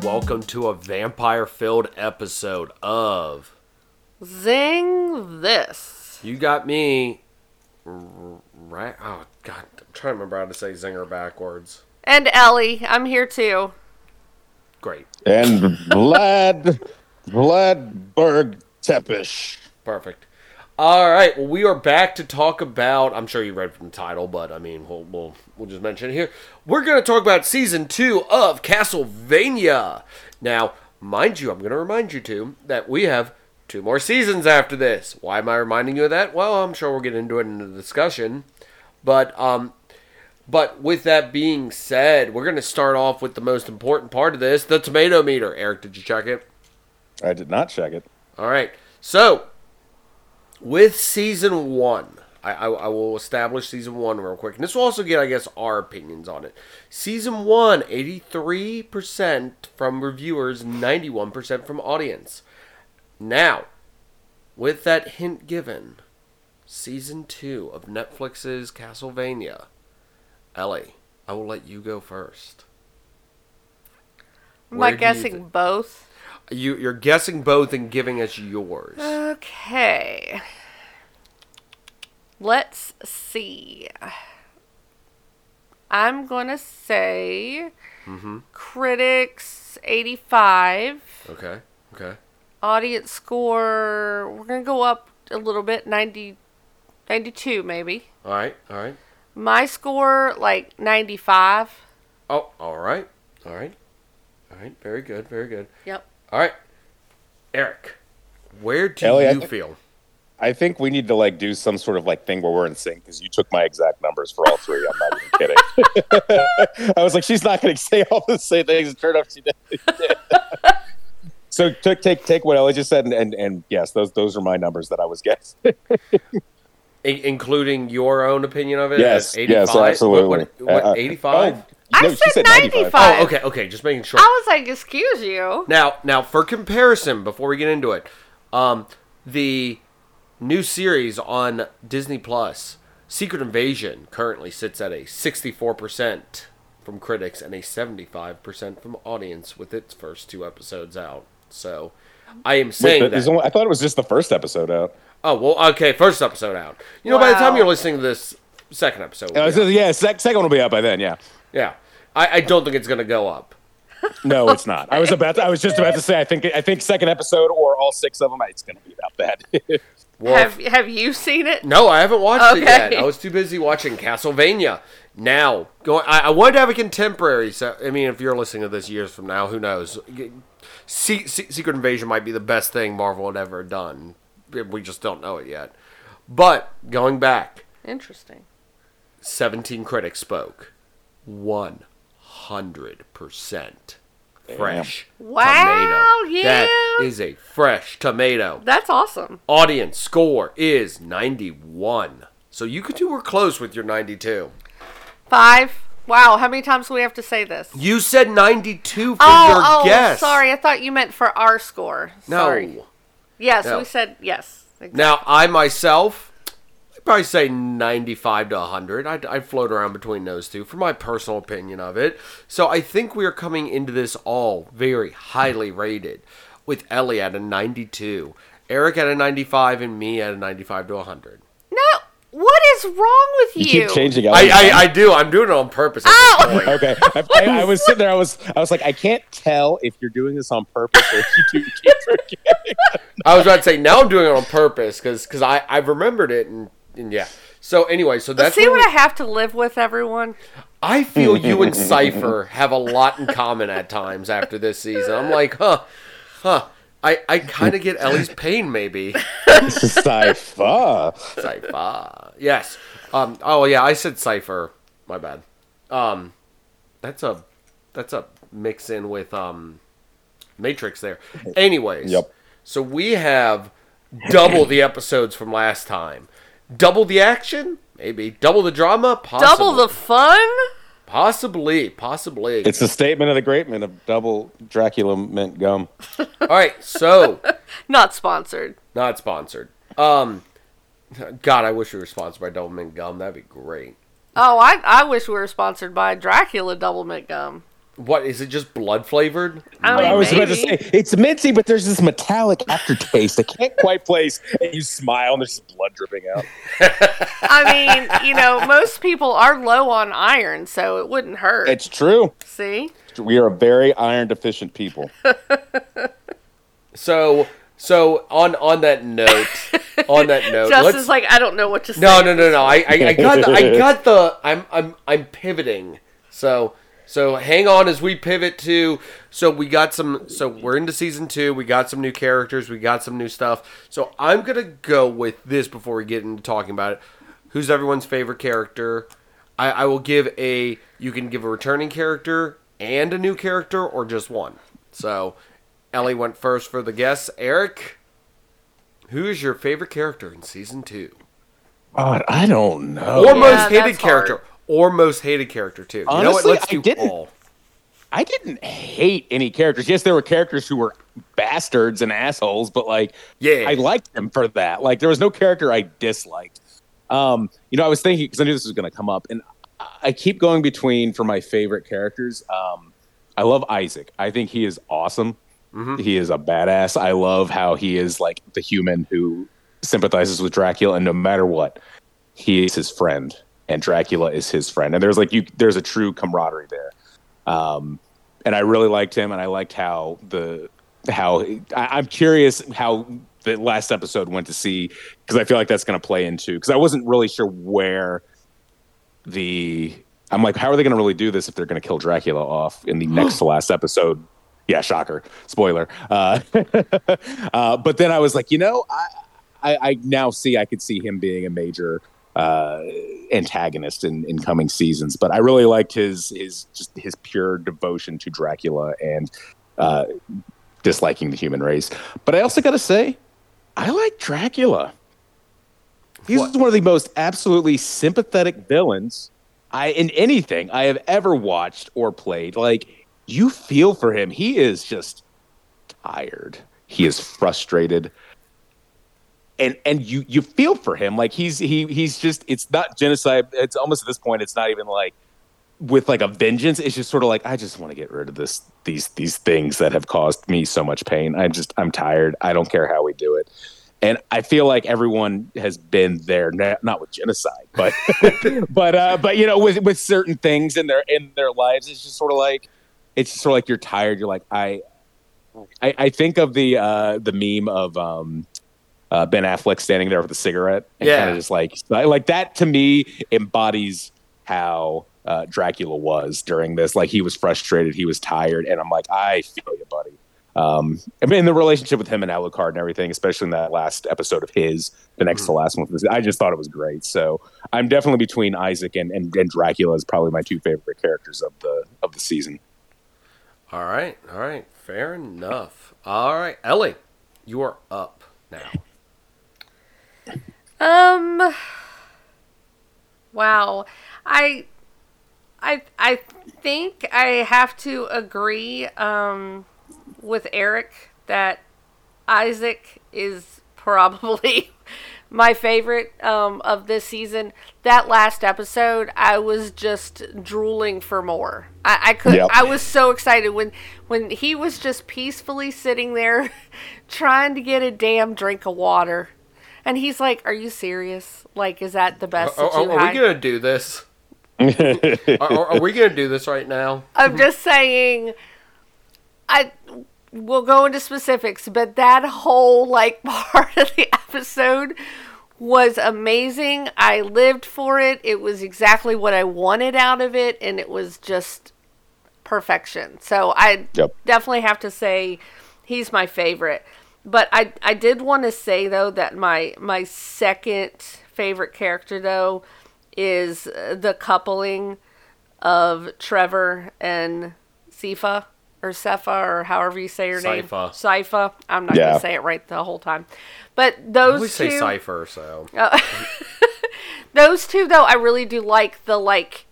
Hello, everyone, and welcome to a vampire filled episode of Zeng this. You Got Me. Right? Oh, God. I'm trying to remember how to say Zenger backwards. And Ellie, I'm here too. Great. and Vlad Vladberg Tepish. Perfect. All right. Well, we are back to talk about. I'm sure you read from the title, but I mean, we'll we'll, we'll just mention it here. We're going to talk about season two of Castlevania. Now, mind you, I'm going to remind you too that we have two more seasons after this. Why am I reminding you of that? Well, I'm sure we'll get into it in the discussion. But um, but with that being said, we're going to start off with the most important part of this: the tomato meter. Aric, did you check it? I did not check it. All right. So, with season one, I, I, I will establish season one real quick. And this will also get, I guess, our opinions on it. Season one, 83% from reviewers, 91% from audience. Now, with that hint given, season two of Netflix's Castlevania. Ellie, I will let you go first. Am I guessing both? You, you're guessing both and giving us yours. Okay. Let's see. I'm going to say Mm-hmm. critics 85, Okay. Okay. audience score we're going to go up a little bit 90 92 maybe. All right. All right. My score like 95. Oh, all right. All right. All right. Very good. Very good. Yep. All right. Aric, where do Ellie, I you think- feel? I think we need to like do some sort of like thing where we're in sync because you took my exact numbers for all three. I'm not even kidding. I was like, she's not going to say all the same things. Turned out she did. so take take take what Ellie just said, and, and and yes, those those are my numbers that I was guessing. I- including your own opinion of it? Yes, yes, absolutely. What, what, Uh, uh, 85? I no, she said 95. 95. Oh, okay. Okay. Just making sure. I was like, excuse you. Now, now for comparison, before we get into it, um, the new series on Disney Plus, Secret Invasion, currently sits at a 64% from critics and a 75% from audience with its first two episodes out. So, I am saying but there's that. only- I thought it was just the first episode out. Oh well, okay, first episode out. You know, by the time you're listening to this, second episode. Uh, so, yeah, sec- second one will be out by then. Yeah. Yeah, I, I don't think it's gonna go up. No, it's not. I was about. To, I was just about to say. I think. I think second episode or all six of them. It's going to be about that. Well, Have have you seen it? No, I haven't watched it yet. I was too busy watching Castlevania. Now, going, I, I wanted to have a contemporary. So, I mean, if you're listening to this years from now, who knows? Se- Se- Secret Invasion might be the best thing Marvel had ever done. We just don't know it yet. But going back, Interesting. 17 critics spoke. 100% fresh Wow, tomato. yeah. That is a fresh tomato. That's awesome. Audience score is 91. So you could do were close with your 92. Five. Wow, how many times do we have to say this? You said 92 for Oh, your oh, guess. sorry. I thought you meant for our score. No. Sorry. Yes, No. we said yes. Exactly. Now, I myself, I'd probably say 95 to 100. I'd, I'd float around between those two for my personal opinion of it. So I think we are coming into this all very highly rated with Ellie at a 92, Aric at a 95, and me at a 95 to 100. No, what is wrong with you? you keep changing. it. I, I, I do. I'm doing it on purpose. At Ow! this oh! point. Okay, I, I, I was sitting there. I was, I was like, I can't tell if you're doing this on purpose or if you do keep forgetting. I was about to say now I'm doing it on purpose because because I I've remembered it and, and yeah. So anyway, so that's See what we- I have to live with, everyone. I feel you and Cipher have a lot in common at times after this season. I'm like, huh, huh. I, I kind of get Ellie's pain, maybe. Cypher. Cipher. Yes. Um. Oh yeah, I said Cipher. My bad. Um, that's a that's a mix in with um, Matrix there. Anyways. Yep. So we have double the episodes from last time. Double the action, maybe. Double the drama, possibly. Double the fun. possibly, possibly. It's a statement of the great man of double Dracula mint gum. All right. So Not sponsored. not sponsored. Um, God, I wish we were sponsored by Doublemint Gum. That'd be great. Oh, I I wish we were sponsored by Dracula Doublemint Gum. What is it? Just blood flavored? I mean, I was about to say it's minty, but there's this metallic aftertaste. I can't quite place. And you smile, and there's just blood dripping out. I mean, you know, most people are low on iron, so it wouldn't hurt. It's true. See? We are a very iron deficient people. So so on on that note, on that note, let's Justin's like, I don't know what to say. no no no no. I, I I got the, I got the I'm I'm I'm pivoting. So so hang on as we pivot to so we got some so we're into season two. We got some new characters. We got some new stuff. So I'm gonna go with this before we get into talking about it. Who's everyone's favorite character? I, I will give a you can give a returning character and a new character or just one. So Ellie went first for the guests. Aric, who is your favorite character in season two? God, I don't know. Or Yeah, most hated character. hard. Or most hated character too. you know what? Honestly, Let's I didn't- all. I didn't hate any characters. Yes, there were characters who were bastards and assholes, but like, Yeah. I liked them for that. Like, there was no character I disliked. Um, you know, I was thinking because I knew this was going to come up, and I- keep going between for my favorite characters. Um, I love Isaac. I think he is awesome. He is a badass. I love how he is like the human who sympathizes with Dracula, and no matter what, he is his friend, and Dracula is his friend. And there's like you, there's a true camaraderie there. Um, and I really liked him, and I liked how the how I, I'm curious how the last episode went to see because I feel like that's going to play into because I wasn't really sure where the I'm like how are they going to really do this if they're going to kill Dracula off in the next to last episode? Yeah, shocker, spoiler. Uh, uh, but then I was like, you know, I, I, I now see I could see him being a major uh, antagonist in, in coming seasons. But I really liked his his just his pure devotion to Dracula and uh, disliking the human race. But I also got to say, I like Dracula. He's What? one of the most absolutely sympathetic villains I in anything I have ever watched or played. Like you feel for him. He is just tired. He is frustrated. And and you you feel for him. Like he's he he's just it's not genocide. It's almost at this point it's not even like with like a vengeance. It's just sort of like I just want to get rid of this these these things that have caused me so much pain. I just I'm tired. I don't care how we do it. And I feel like everyone has been there, not not with genocide, but but uh, but you know, with with certain things in their in their lives, it's just sort of like it's just sort of like you're tired. You're like I, I, I think of the uh, the meme of um, uh, Ben Affleck standing there with a cigarette, and Yeah. kind of just like like that to me embodies how uh, Dracula was during this. Like he was frustrated, he was tired, and I'm like, I feel you, buddy. Um, I mean, the relationship with him and Alucard and everything, especially in that last episode of his, the next to last one, I just thought it was great. So I'm definitely between Isaac and, and, and Dracula is probably my two favorite characters of the of the season. All right, all right, fair enough. All right, Ellie, you are up now. Um. Wow, I, I, I think I have to agree um, with Aric that Isaac is probably my favorite um, of this season. That last episode, I was just drooling for more. I, I could. Yep. I was so excited when when he was just peacefully sitting there, trying to get a damn drink of water. And he's like, "Are you serious? Like, is that the best uh, Are, are, oh, are we gonna do this? are, are, are we gonna do this right now? I'm just saying. I we'll go into specifics, but that whole like part of the episode was amazing. I lived for it. It was exactly what I wanted out of it, and it was just perfection. So I Yep. definitely have to say he's my favorite. But I I did want to say though that my my second favorite character though is uh, the coupling of Trevor and Sifa or Sefa or however you say her name. Sypha. Sypha. I'm not Yeah. gonna say it right the whole time. But I those always two say cipher, so those two though i really do like the like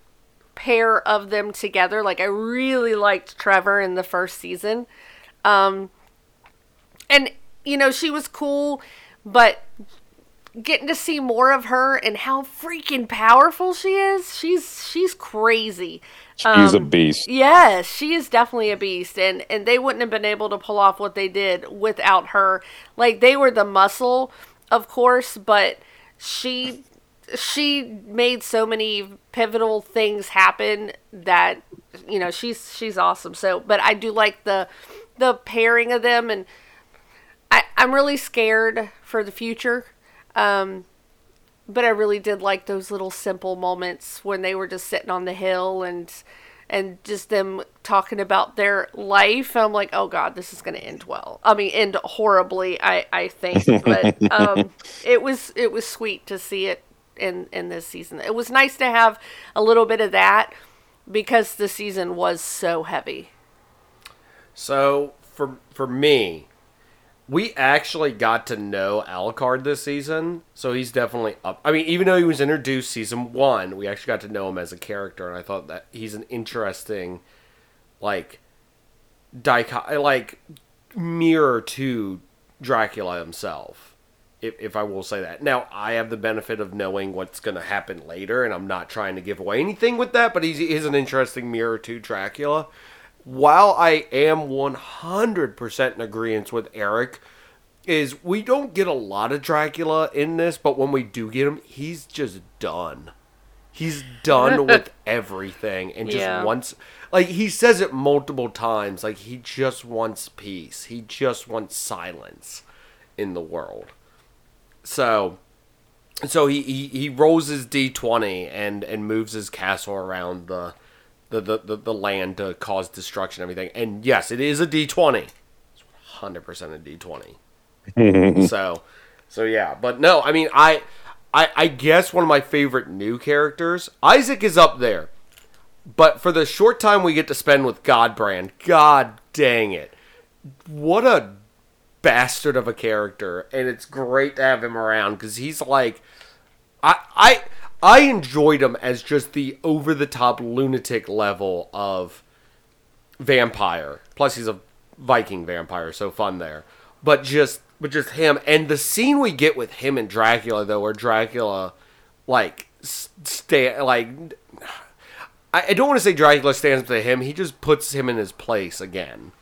pair of them together like i really liked trevor in the first season um and you know she was cool but getting to see more of her and how freaking powerful she is. She's she's crazy. She's a Um, beast. Yes, she is definitely a beast, and and they wouldn't have been able to pull off what they did without her. Like they were the muscle, of course, but she she made so many pivotal things happen that you know she's she's awesome. So, but I do like the the pairing of them, and I I'm really scared for the future. Um, but I really did like those little simple moments when they were just sitting on the hill and and just them talking about their life. I'm like, oh god, this is going to end well. I mean, end horribly. I I think, but um, it was it was sweet to see it in in this season. It was nice to have a little bit of that because the season was so heavy. So for for me, we actually got to know Alucard this season, so he's definitely up. I mean, even though he was introduced season one, we actually got to know him as a character, and I thought that he's an interesting, like, like mirror to Dracula himself. If, if I will say that. Now, I have the benefit of knowing what's going to happen later, and I'm not trying to give away anything with that, but he's, he's an interesting mirror to Dracula while I am 100% in agreement with Aric, is we don't get a lot of Dracula in this, but when we do get him, he's just done. He's done with everything and just Yeah. wants like he says it multiple times like he just wants peace. He just wants silence in the world. So so he, he, he rolls his D twenty and, and moves his castle around the the, the, the, the land to cause destruction and everything. And yes, it is a D twenty. It's hundred percent a D twenty. so so yeah. But no, I mean I I I guess one of my favorite new characters, Isaac is up there. But for the short time we get to spend with Godbrand, god dang it. What a bastard of a character and it's great to have him around because he's like I I I enjoyed him as just the over the top lunatic level of vampire. Plus he's a Viking vampire, so fun there. But just but just him and the scene we get with him and Dracula though, where Dracula like stay like I, I don't want to say Dracula stands up to him. He just puts him in his place again.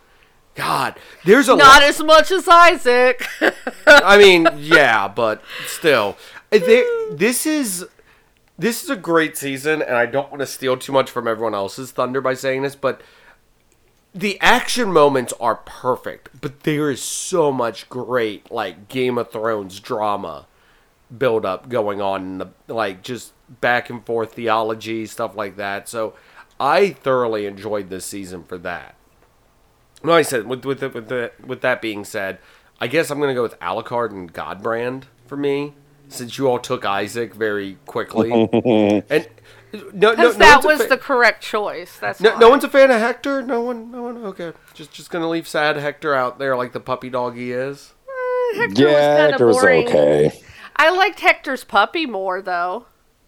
God, there's a Not lot. as much as Isaac. I mean, yeah, but still, there- this is this is a great season, and I don't want to steal too much from everyone else's thunder by saying this, but the action moments are perfect. But there is so much great like Game of Thrones drama build up going on in the like just back and forth theology stuff like that. So I thoroughly enjoyed this season for that. No, I said with with the, with the, with that being said, I guess I'm gonna go with Alucard and Godbrand for me, since you all took Isaac very quickly. and no, no, no that was fa- the correct choice. That's no, no one's a fan of Hector. No one, no one. Okay, just just gonna leave sad Hector out there like the puppy dog he is. Hector was Yeah, kind Hector of was okay. I liked Hector's puppy more though.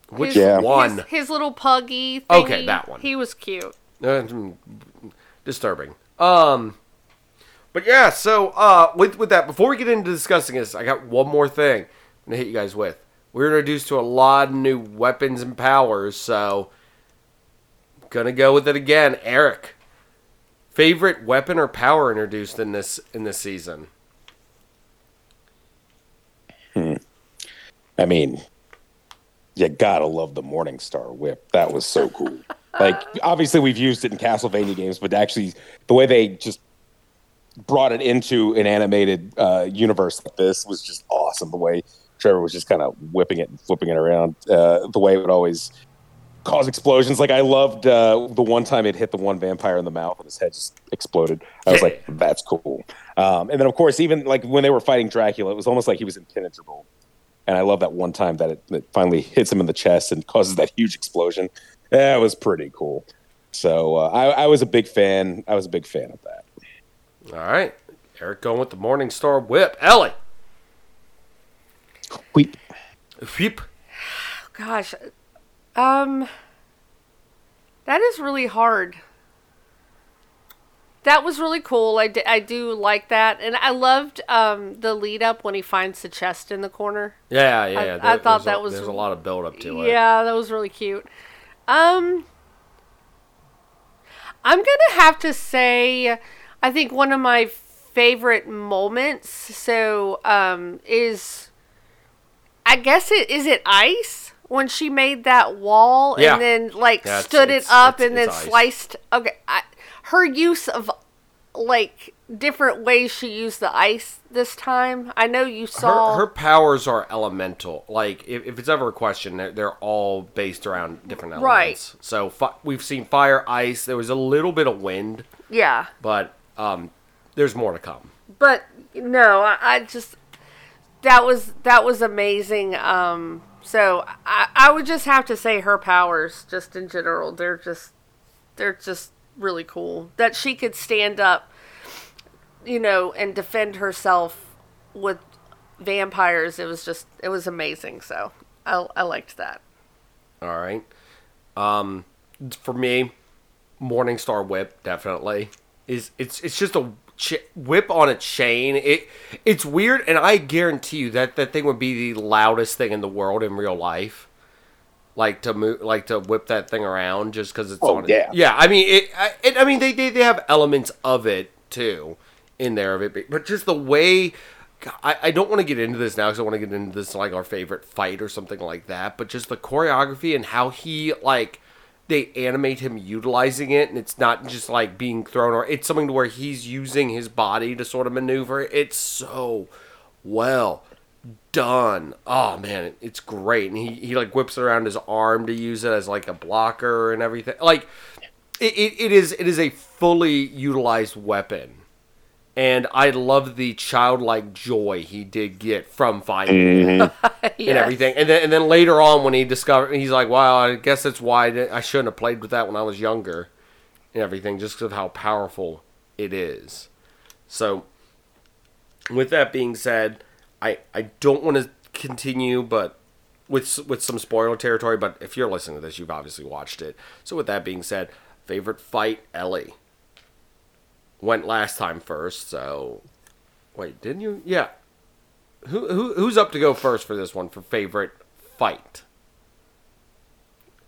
Which His- Yeah. one? His, his little puggy. Thingy, Okay, that one. He was cute. Uh, hmm, disturbing. Um, but yeah. So uh, with with that, before we get into discussing this, I got one more thing I'm gonna hit you guys with. We're introduced to a lot of new weapons and powers, so gonna go with it again. Aric, favorite weapon or power introduced in this in this season? I mean, you gotta love the Morning Star Whip. That was so cool. like, obviously, we've used it in Castlevania games, but actually, the way they just brought it into an animated uh, universe like this was just awesome. The way Trevor was just kind of whipping it and flipping it around, uh, the way it would always cause explosions. Like, I loved uh, the one time it hit the one vampire in the mouth and his head just exploded. I was like, that's cool. Um, and then, of course, even like when they were fighting Dracula, it was almost like he was impenetrable. And I love that one time that it, it finally hits him in the chest and causes that huge explosion. That was pretty cool. So uh, I, I was a big fan. I was a big fan of that. All right, Aric going with the Morning Star Whip. Ellie, Weep. whip. Gosh, um, that is really hard. that was really cool. I, d- I do like that, and I loved um, the lead up when he finds the chest in the corner. Yeah, yeah. I- yeah. I There- thought that a, was- There's a lot of build up to it. Yeah, that was really cute. Um, I'm gonna have to say, I think one of my favorite moments. So, um, is I guess it is it ice when she made that wall Yeah. and then like Yeah, stood it up it's- and then it's ice. sliced. Okay, I, her use of like different ways she used the ice this time. I know you saw Her, her powers are elemental. Like, if, if it's ever a question, they're, they're all based around different elements. Right. So fi- we've seen fire, ice. There was a little bit of wind, yeah. but um, there's more to come. but no, I, I just that was that was amazing. Um, so I, I would just have to say her powers, just in general, they're just they're just really cool. That she could stand up, you know, and defend herself with vampires. It was just it was amazing. So I I liked that. All right. Um, for me, Morningstar Whip definitely is. It's it's just a ch- whip on a chain. It it's weird, and I guarantee you that that thing would be the loudest thing in the world in real life. Like to move, like to whip that thing around, just because it's Oh, on. yeah. yeah. I mean, it, I, it. I mean, they, they they have elements of it too in there of it, but- but just the way. I, I don't want to get into this now because I want to get into this like our favorite fight or something like that. But just the choreography and how he like they animate him utilizing it, and it's not just like being thrown or it's something to where he's using his body to sort of maneuver. It's so well done. Oh man, it's great. And he, he like whips around his arm to use it as like a blocker and everything. Like it, it, it is it is a fully utilized weapon. And I love the childlike joy he did get from finding mm-hmm. it and Yes. everything. And then and then later on when he discovered he's like, Wow, I guess that's why I I shouldn't have played with that when I was younger and everything, just because of how powerful it is. So with that being said, I I don't want to continue, but with with some spoiler territory. But if you're listening to this, you've obviously watched it. So with that being said, favorite fight, Ellie went last time first. So wait, didn't you? Yeah. Who, who who's up to go first for this one for favorite fight?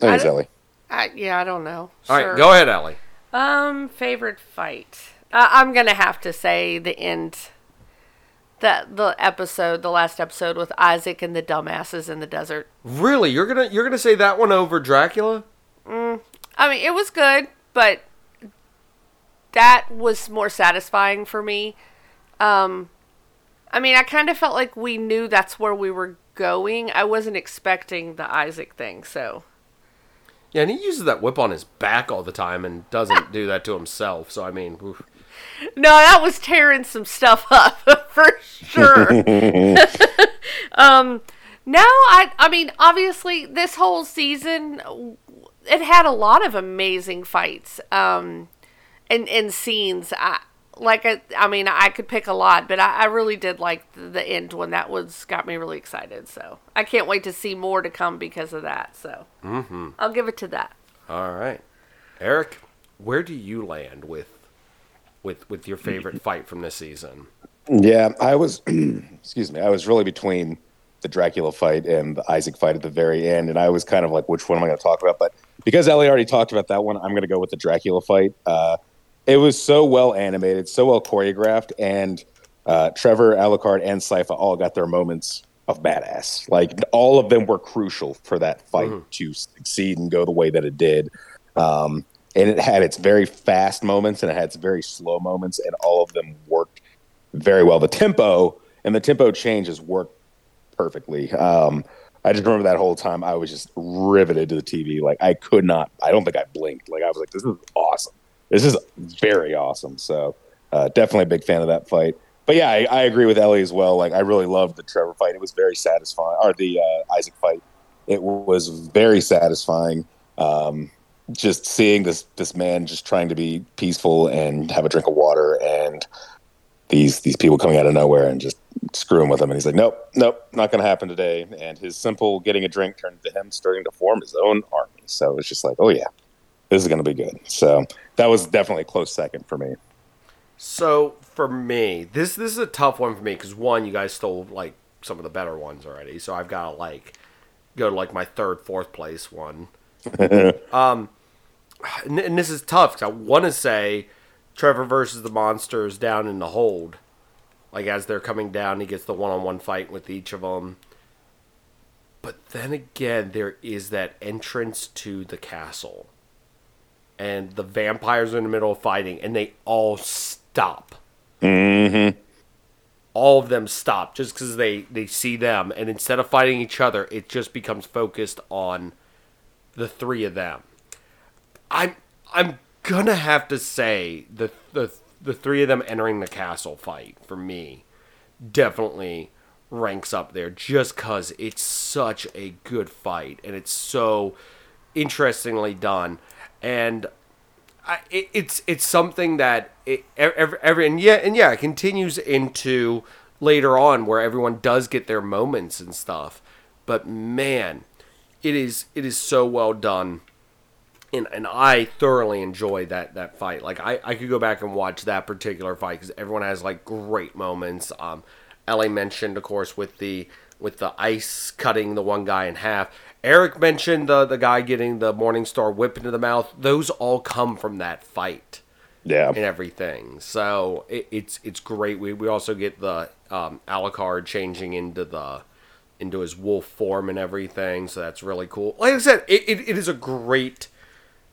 I think Ellie. I, yeah, I don't know. All Sure. right, go ahead, Ellie. Um, favorite fight. Uh, I'm gonna have to say the end. That the episode, the last episode with Isaac and the dumbasses in the desert. Really, you're gonna you're gonna say that one over Dracula? I mean, it was good, but that was more satisfying for me. Um, I mean, I kind of felt like we knew that's where we were going. I wasn't expecting the Isaac thing, so Yeah, and he uses that whip on his back all the time and doesn't do that to himself. So I mean, oof. No, that was tearing some stuff up for sure. um, no, I I mean obviously this whole season it had a lot of amazing fights um and and scenes. I like I, I mean I could pick a lot, but I, I really did like the, the end one. That was got me really excited. So I can't wait to see more to come because of that. So I'll give it to that. all right, Aric, where do you land with with with your favorite fight from this season? Yeah, I was. excuse me. I was really between the Dracula fight and the Isaac fight at the very end, and I was kind of like, which one am I going to talk about? But because Ellie already talked about that one, I'm going to go with the Dracula fight. Uh, it was so well animated, so well choreographed, and uh, Trevor, Alucard, and Sypha all got their moments of badass. Like all of them were crucial for that fight to succeed and go the way that it did. Um, and it had its very fast moments and it had its very slow moments, and all of them worked very well. The tempo and the tempo changes worked perfectly. Um, I just remember that whole time I was just riveted to the TV. Like I could not. I don't think I blinked. Like I was like, this is awesome. This is very awesome. So uh, definitely a big fan of that fight. But yeah, I, I agree with Ellie as well. Like I really loved the Trevor fight. It was very satisfying. Or the uh, Isaac fight. It was very satisfying. Um, just seeing this this man just trying to be peaceful and have a drink of water and these these people coming out of nowhere and just screwing with him and he's like nope nope not going to happen today and his simple getting a drink turned to him starting to form his own army so it's just like oh yeah this is going to be good so that was definitely a close second for me So for me, this this is a tough one for me because one, you guys stole like some of the better ones already, so I've got to like go to like my third, fourth place one. um, and, and this is tough because I want to say Trevor versus the monsters down in the hold, like as they're coming down, he gets the one-on-one fight with each of them. But then again, there is that entrance to the castle and the vampires are in the middle of fighting, and they all stop. Mm-hmm. All of them stop just because they they see them, and instead of fighting each other, it just becomes focused on the three of them. I'm I'm gonna have to say the the the three of them entering the castle fight for me definitely ranks up there just because it's such a good fight and it's so interestingly done and I, it, it's it's something that it, every, every and yeah and yeah it continues into later on where everyone does get their moments and stuff. But man it is it is so well done. And and I thoroughly enjoy that that fight. Like I, I could go back and watch that particular fight because everyone has like great moments. Um Ellie mentioned of course with the with the ice cutting the one guy in half Aric mentioned the the guy getting the Morningstar whip into the mouth. Those all come from that fight. Yeah. And everything. So it, it's it's great. We we also get the um, Alucard changing into the into his wolf form and everything. So that's really cool. Like I said, it, it, it is a great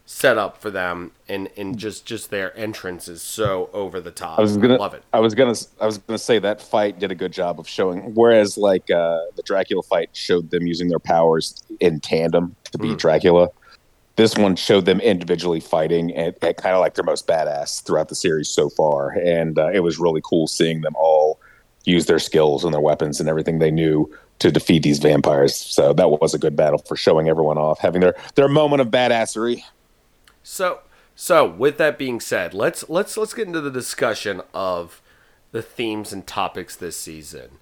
setup for them and and just just their entrance is so over the top. I was gonna love it. I was gonna I was gonna say that fight did a good job of showing. Whereas like uh, the Dracula fight showed them using their powers in tandem to beat Mhm. Dracula. This one showed them individually fighting at, at kind of like their most badass throughout the series so far, and uh, it was really cool seeing them all use their skills and their weapons and everything they knew to defeat these vampires. So that was a good battle for showing everyone off, having their their moment of badassery. So so with that being said, let's let's let's get into the discussion of the themes and topics this season.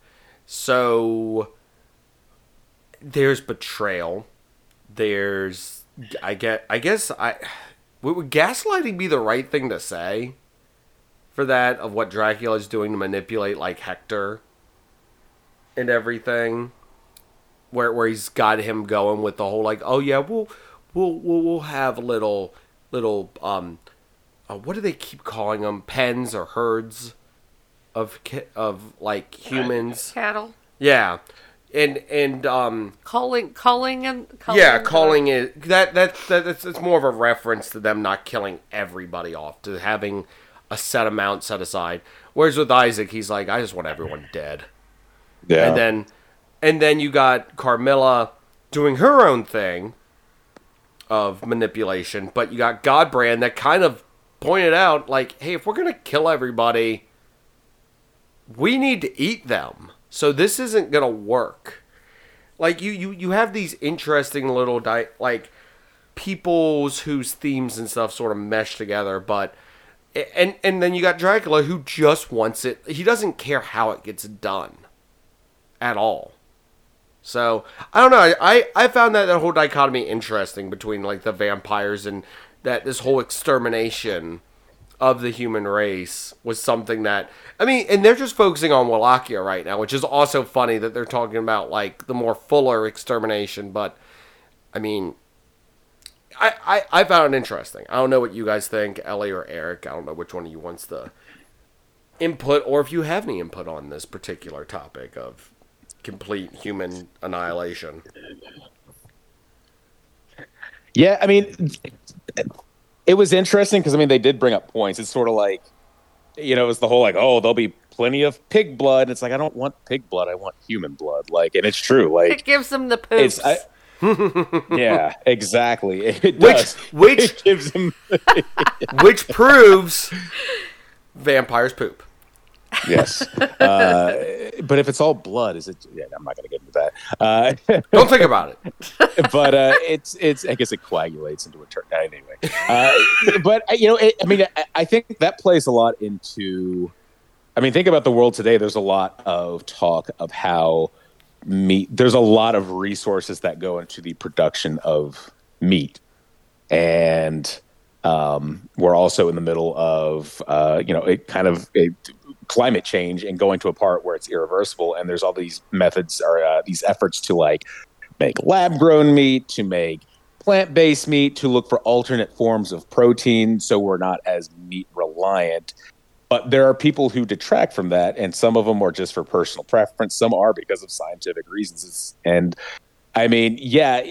So there's betrayal. There's I get I guess I would, gaslighting be the right thing to say for that of what Dracula is doing to manipulate like Hector and everything where where he's got him going with the whole like oh yeah we'll we'll we'll, we'll have a little little um uh, what do they keep calling them pens or herds of ki- of like humans? Cattle. yeah. And and um Calling, calling, and calling yeah calling it that that, that that's, it's more of a reference to them not killing everybody off to having a set amount set aside. Whereas with Isaac he's like I just want everyone dead. Yeah, and then and then you got Carmilla doing her own thing of manipulation, but you got Godbrand that kind of pointed out like, hey, if we're gonna kill everybody, we need to eat them. So this isn't gonna work. Like you you you have these interesting little di- like peoples whose themes and stuff sort of mesh together, but and and then you got Dracula who just wants it. He doesn't care how it gets done at all. So I don't know. I, I, found that that whole dichotomy interesting between like the vampires and that this whole extermination of the human race was something that I mean, and they're just focusing on Wallachia right now, which is also funny that they're talking about like the more fuller extermination. But I mean, I, I I found it interesting. I don't know what you guys think, Ellie or Aric. I don't know which one of you wants the input, or if you have any input on this particular topic of complete human annihilation. Yeah, I mean, it was interesting because I mean they did bring up points. It's sort of like, you know, it was the whole like, oh, there'll be plenty of pig blood. It's like I don't want pig blood. I want human blood. Like, and it's true. Like It Like, gives them the poops. it's I, yeah, exactly. It Which- does. which- It gives them which proves vampires poop. Yes. Uh, but if it's all blood, is it? Yeah, I'm not going to get into that. Uh, Don't think about it. but uh, it's it's I guess it coagulates into a turn anyway. Uh, but uh, you know, it, I mean, I, I think that plays a lot into. I mean, think about the world today. There's a lot of talk of how meat. There's a lot of resources that go into the production of meat, and Um, we're also in the middle of uh, you know it kind of a climate change and going to a part where it's irreversible, and there's all these methods or uh, these efforts to like make lab grown meat, to make plant based meat, to look for alternate forms of protein, so we're not as meat reliant. But there are people who detract from that, and some of them are just for personal preference. Some are because of scientific reasons. And I mean, yeah,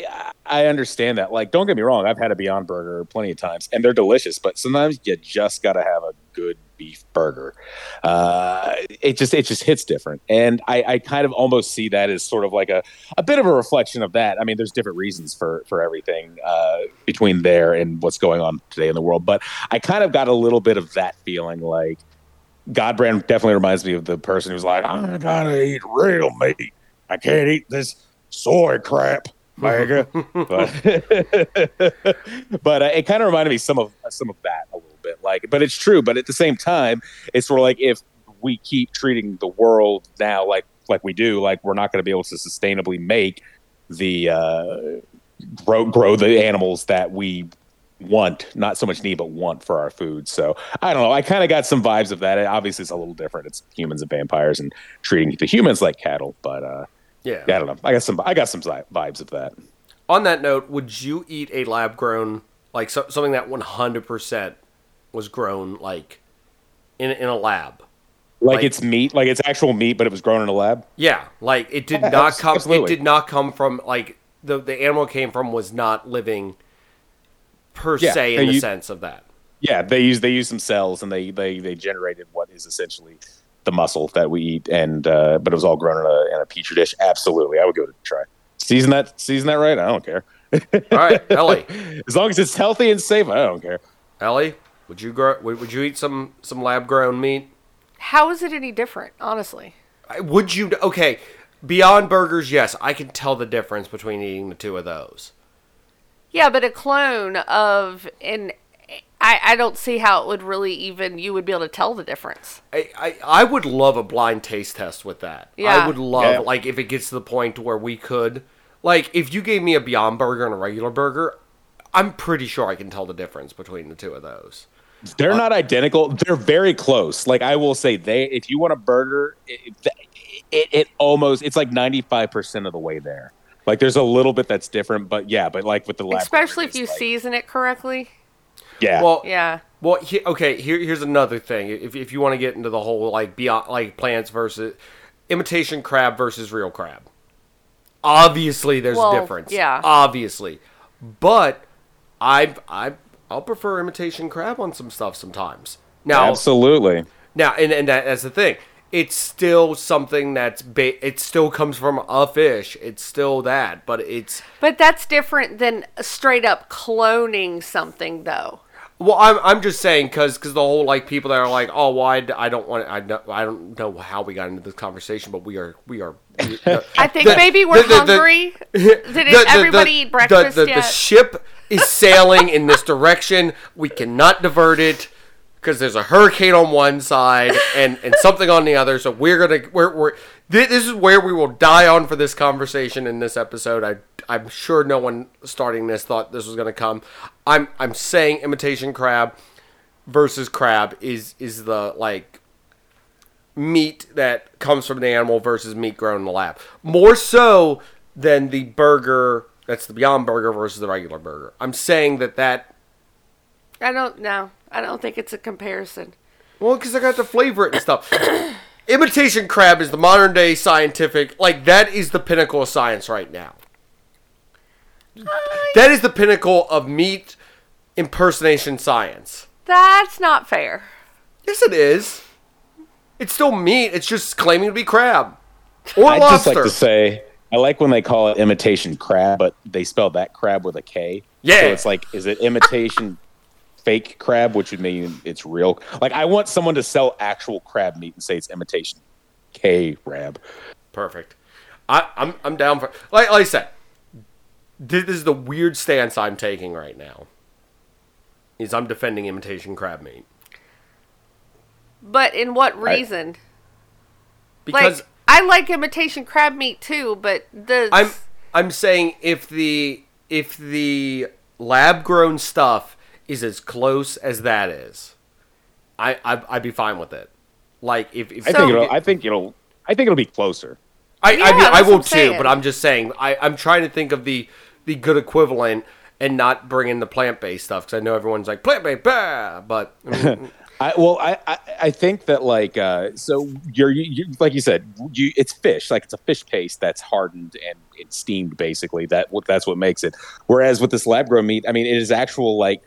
I understand that. Like, don't get me wrong, I've had a Beyond Burger plenty of times, and they're delicious. But sometimes you just got to have a good beef burger. Uh, it just it just hits different, and I, I kind of almost see that as sort of like a, a bit of a reflection of that. I mean, there's different reasons for for everything uh, between there and what's going on today in the world, but I kind of got a little bit of that feeling like Godbrand definitely reminds me of the person who's like, I gotta eat real meat. I can't eat this soy crap. Mega. but but uh, it kind of reminded me some of some of that a little bit. Like, but it's true. But at the same time, it's sort of like if we keep treating the world now like like we do, like we're not going to be able to sustainably make the uh, grow grow the animals that we want, not so much need, but want for our food. So I don't know. I kind of got some vibes of that. Obviously, it's a little different. It's humans and vampires and treating the humans like cattle. But uh, Yeah. yeah, I don't know. I got some. I got some vibes of that. On that note, would you eat a lab grown like so, something that 100% was grown like in in a lab? Like, Like- it's meat, like it's actual meat, but it was grown in a lab. Yeah, like it did Yeah, not come. It did not come from like the the animal came from was not living per Yeah, se in the you- sense of that. Yeah, they use they use some cells and they they they generated what is essentially the muscle that we eat, and uh, but it was all grown in a in a petri dish. Absolutely, I would give it a try. Season that season that right. I don't care. All right, Ellie, As long as it's healthy and safe, I don't care. Ellie, would you grow? Would, would you eat some some lab grown meat? How is it any different, honestly? I- Would you? Okay, beyond burgers, yes, I can tell the difference between eating the two of those. Yeah, but a clone of an I, I don't see how it would really even you would be able to tell the difference. I, I, I would love a blind taste test with that. Yeah. I would love Yeah. like if it gets to the point where we could like if you gave me a Beyond Burger and a regular burger, I'm pretty sure I can tell the difference between the two of those. They're uh, not identical. They're very close. Like I will say, they if you want a burger, it, it, it almost it's like ninety five percent of the way there. Like there's a little bit that's different, but yeah, but like with the lab Especially if you like- season it correctly. yeah, Well, Yeah. Well, he, okay. Here, here's another thing. If, if you want to get into the whole like beyond like plants versus imitation crab versus real crab, obviously there's Well, a difference. yeah. Obviously, but I've I I'll prefer imitation crab on some stuff sometimes. Now, absolutely. now, and and that, that's the thing. It's still something that's ba- it still comes from a fish. It's still that, but it's But that's different than straight up cloning something, though. Well, I'm, I'm just saying because because the whole like people that are like, oh, why well, I, don't want I don't, I don't know how we got into this conversation, but we are we are. I think maybe we're hungry. Did everybody eat breakfast the, the, yet? The ship is sailing in this direction. We cannot divert it because there's a hurricane on one side and, and something on the other. So we're gonna we're, we're this is where we will die on for this conversation in this episode. I I'm sure no one starting this thought this was gonna come. I'm I'm saying imitation crab versus crab is is the like meat that comes from the animal versus meat grown in the lab. More so than the burger that's the Beyond Burger versus the regular burger. I'm saying that that I don't know. I don't think it's a comparison. well because I got to flavor it and stuff. Imitation crab is the modern day scientific like that is the pinnacle of science right now. That is the pinnacle of meat impersonation science. That's not fair. Yes, it is. It's still meat. It's just claiming to be crab or I'd just lobster. like to say, I like when they call it imitation crab, but they spell that crab with a K. Yeah. So it's like, is it imitation fake crab, which would mean it's real? Like, I want someone to sell actual crab meat and say it's imitation K crab. Perfect. I, I'm I'm down for like, like I said. This is the weird stance I'm taking right now. Is I'm defending imitation crab meat But in what reason? because like I like imitation crab meat too, but the I'm I'm saying if the if the lab grown stuff is as close as that is, I, I I'd be fine with it. Like if, if I So- think it'll. I think it'll. I think it'll be closer. I, Yeah, I mean, I will too, saying. but I'm just saying I, I'm trying to think of the the good equivalent and not bring in the plant based stuff because I know everyone's like plant based, but I, well, I, I, I think that like uh, so you're you, you, like you said you it's fish like it's a fish paste that's hardened and, and steamed basically that that's what makes it. Whereas with this lab grown meat, I mean it is actual like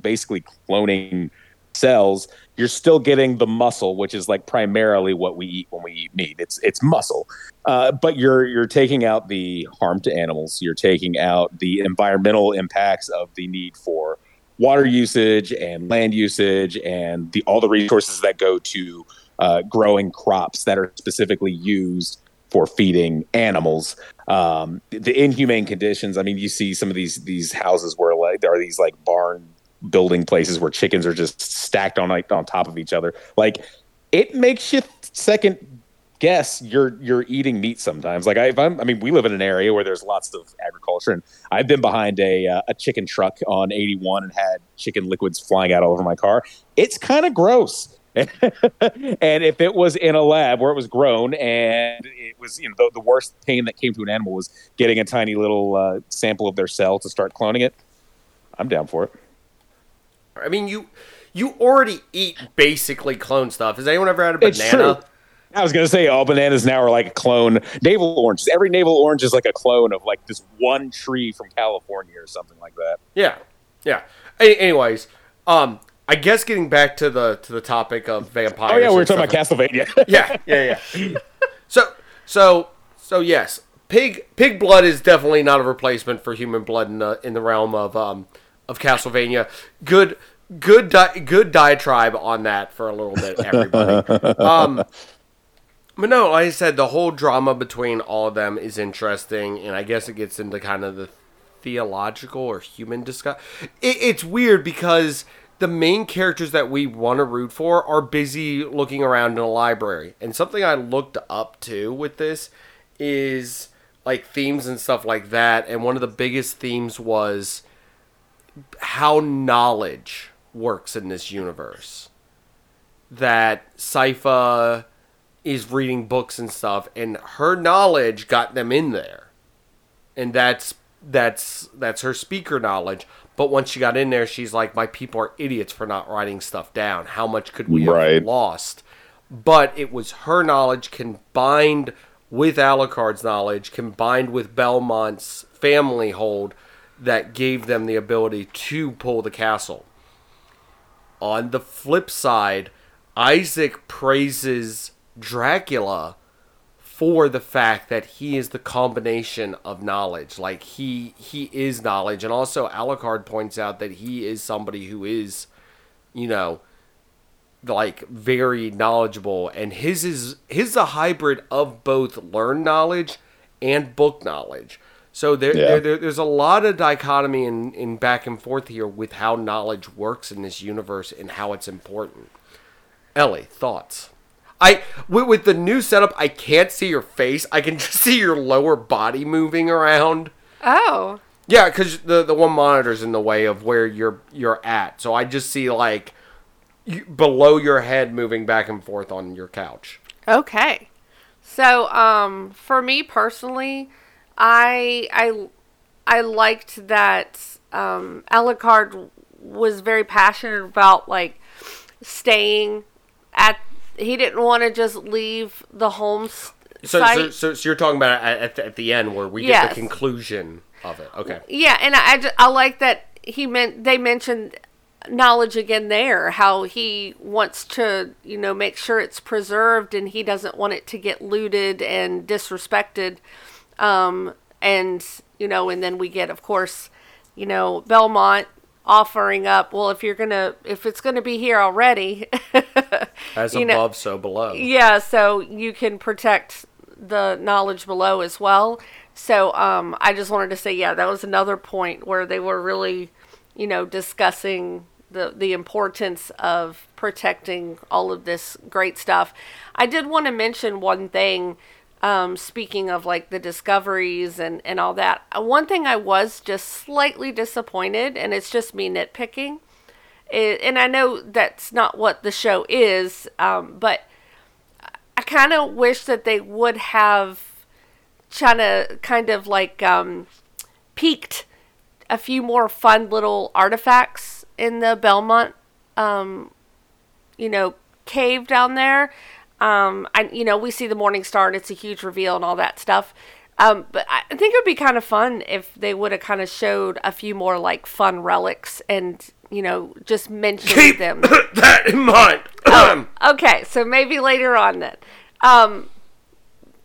basically cloning cells. You're still getting the muscle, which is like primarily what we eat when we eat meat. It's it's muscle, uh, but you're you're taking out the harm to animals. You're taking out the environmental impacts of the need for water usage and land usage and the all the resources that go to uh, growing crops that are specifically used for feeding animals. Um, the inhumane conditions. I mean, you see some of these these houses where like there are these like barn building places where chickens are just stacked on like on top of each other. Like it makes you second guess you're you're eating meat sometimes. Like I, if I'm, I mean, we live in an area where there's lots of agriculture, and I've been behind a uh, a chicken truck on 81 and had chicken liquids flying out all over my car. It's kind of gross. and if it was in a lab where it was grown and it was you know the, the worst pain that came to an animal was getting a tiny little uh, sample of their cell to start cloning it, I'm down for it. I mean you you already eat basically clone stuff. Has anyone ever had a It's banana? true. I was gonna say all bananas now are like a clone. Navel oranges. Every navel orange is like a clone of like this one tree from California or something like that. Yeah, yeah. A- anyways, um, I guess getting back to the to the topic of vampires. Oh yeah, we were talking stuff about Castlevania. yeah, yeah, yeah. so, so, so yes, pig pig blood is definitely not a replacement for human blood in the in the realm of um of Castlevania. Good, good, di- good diatribe on that for a little bit, everybody. um, but no, like I said, the whole drama between all of them is interesting, and I guess it gets into kind of the theological or human discuss. It, it's weird because the main characters that we want to root for are busy looking around in a library, and something I looked up to with this is like themes and stuff like that. And one of the biggest themes was how knowledge works in this universe. That Sypha is reading books and stuff, and her knowledge got them in there, and that's that's that's her speaker knowledge. But once she got in there, she's like, "My people are idiots for not writing stuff down. How much could we Right. have lost?" But it was her knowledge combined with Alucard's knowledge, combined with Belmont's family hold, that gave them the ability to pull the castle. On the flip side, Isaac praises Dracula for the fact that he is the combination of knowledge. Like he he is knowledge, and also Alucard points out that he is somebody who is, you know, like very knowledgeable, and his is his is a hybrid of both learned knowledge and book knowledge. So there, Yeah. there, there there's a lot of dichotomy in, in back and forth here with how knowledge works in this universe and how it's important. Ellie, thoughts? I with, with the new setup, I can't see your face. I can just see your lower body moving around. Oh. Yeah, because the the one monitor's in the way of where you're you're at. So I just see like you, below your head moving back and forth on your couch. Okay. So, um, for me personally, I I I liked that um, Alucard was very passionate about like staying at. He didn't want to just leave the home So so, so, so you're talking about at, at, the, at the end where we get Yes. the conclusion of it. Okay. Yeah, and I, I, ju- I like that he meant they mentioned knowledge again there how he wants to you know make sure it's preserved and he doesn't want it to get looted and disrespected um and you know and then we get of course you know Belmont offering up well if you're gonna if it's gonna be here already As above, know- so below. yeah, so you can protect the knowledge below as well. So um, I just wanted to say, yeah, that was another point where they were really, you know, discussing the the importance of protecting all of this great stuff. I did want to mention one thing. Um, speaking of like the discoveries and, and all that, Uh, one thing I was just slightly disappointed, and it's just me nitpicking, i- and I know that's not what the show is, um, but I kind of wish that they would have to kind of like um, peaked a few more fun little artifacts in the Belmont, um, you know, cave down there. Um, I, you know, we see the Morning Star and it's a huge reveal and all that stuff. Um, but I I think it would be kind of fun if they would have kind of showed a few more like fun relics and you know just mentioned Keep them. that in mind. um, Okay, so maybe later on then. Um,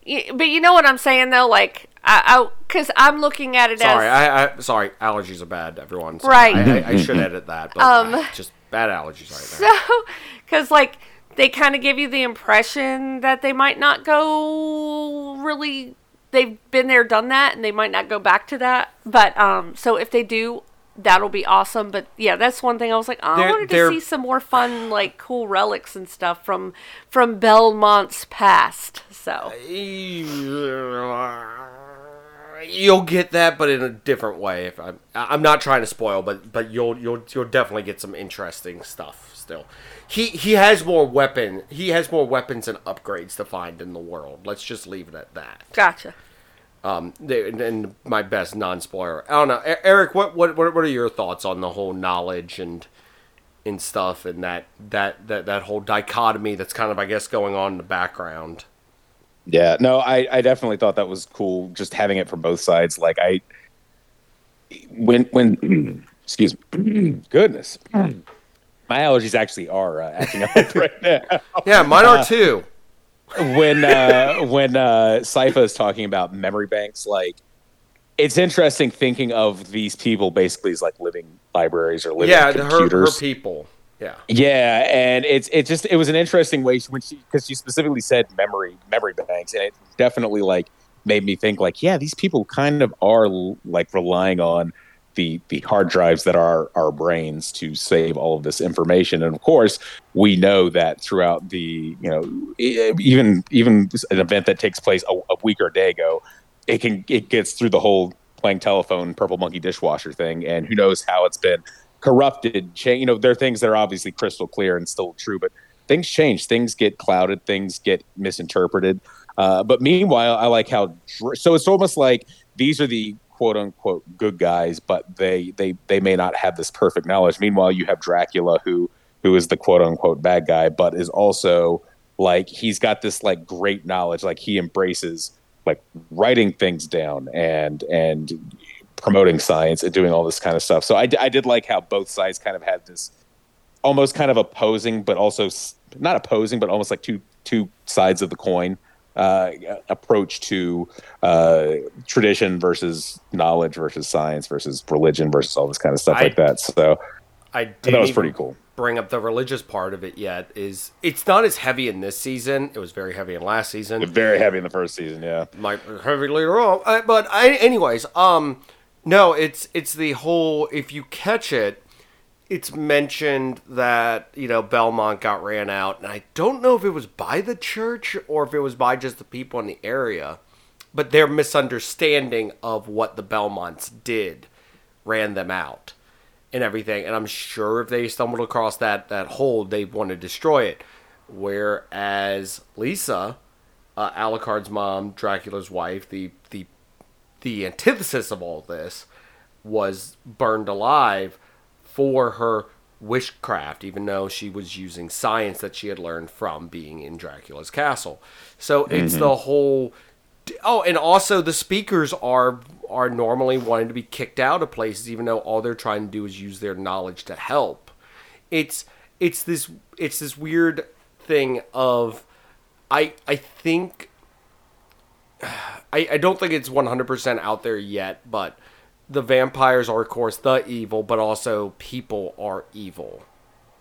y- but you know what I'm saying though, like I, I, because I'm looking at it sorry, as I, I sorry. Allergies are bad, everyone. Sorry. Right. I, I, I should edit that, but Um, just bad allergies right there. so because like they kind of give you the impression that they might not go really. They've been there, done that, and they might not go back to that. But um, so if they do. That'll be awesome, but yeah, that's one thing I was like, oh, I wanted to see some more fun, like cool relics and stuff from from Belmont's past. So You'll get that, but in a different way. If I'm, I'm not trying to spoil, but but you'll you'll you'll definitely get some interesting stuff. Still, he he has more weapon. He has more weapons and upgrades to find in the world. Let's just leave it at that. gotcha. Um, they- and my best non-spoiler. I don't know, Aric. What what what what are your thoughts on the whole knowledge and and stuff and that that that that whole dichotomy that's kind of I guess going on in the background. Yeah, no, I, I definitely thought that was cool. Just having it from both sides. Like I, when when excuse me, goodness, my allergies actually are uh, acting up right now. Yeah, mine are too. when uh, when uh, Sypha is talking about memory banks, like it's interesting thinking of these people basically as like living libraries or living computers. Yeah, the- her her people. Yeah. Yeah, and it's it just it was an interesting way when she because she specifically said memory memory banks, and it definitely like made me think like yeah these people kind of are like relying on the the hard drives that are our brains to save all of this information, and of course we know that throughout the you know even even an event that takes place a, a week or a day ago, it can it gets through the whole playing telephone purple monkey dishwasher thing, and who knows how it's been corrupted. You know, there are things that are obviously crystal clear and still true, but things change. Things get clouded. Things get misinterpreted. Uh, but meanwhile, I like how so it's almost like these are the quote unquote good guys, but they they they may not have this perfect knowledge. Meanwhile, you have Dracula who who is the quote unquote bad guy, but is also like he's got this like great knowledge. Like he embraces like writing things down and and promoting science and doing all this kind of stuff. So I, I did like how both sides kind of had this almost kind of opposing, but also not opposing, but almost like two two sides of the coin uh, approach to uh, tradition versus knowledge versus science versus religion versus all this kind of stuff I- like that. So I didn't it was pretty cool. bring up the religious part of it yet. Is it's not as heavy in this season. It was very heavy in last season. Very heavy in the first season, yeah. might be heavy later on. Uh, but I, anyways, um, no, it's it's the whole. If you catch it, it's mentioned that you know Belmont got ran out, and I don't know if it was by the church or if it was by just the people in the area, but their misunderstanding of what the Belmonts did ran them out and everything. And I'm sure if they stumbled across that that hole, they want to destroy it. Whereas Lisa, uh, Alucard's mom, Dracula's wife, the the the antithesis of all this, was burned alive for her witchcraft, even though she was using science that she had learned from being in Dracula's castle. So it's mm-hmm. the whole. Oh, and also the speakers are are normally wanting to be kicked out of places, even though all they're trying to do is use their knowledge to help. It's it's this it's this weird thing of I I think I, I don't think it's 100% out there yet, but the vampires are, of course, the evil, but also people are evil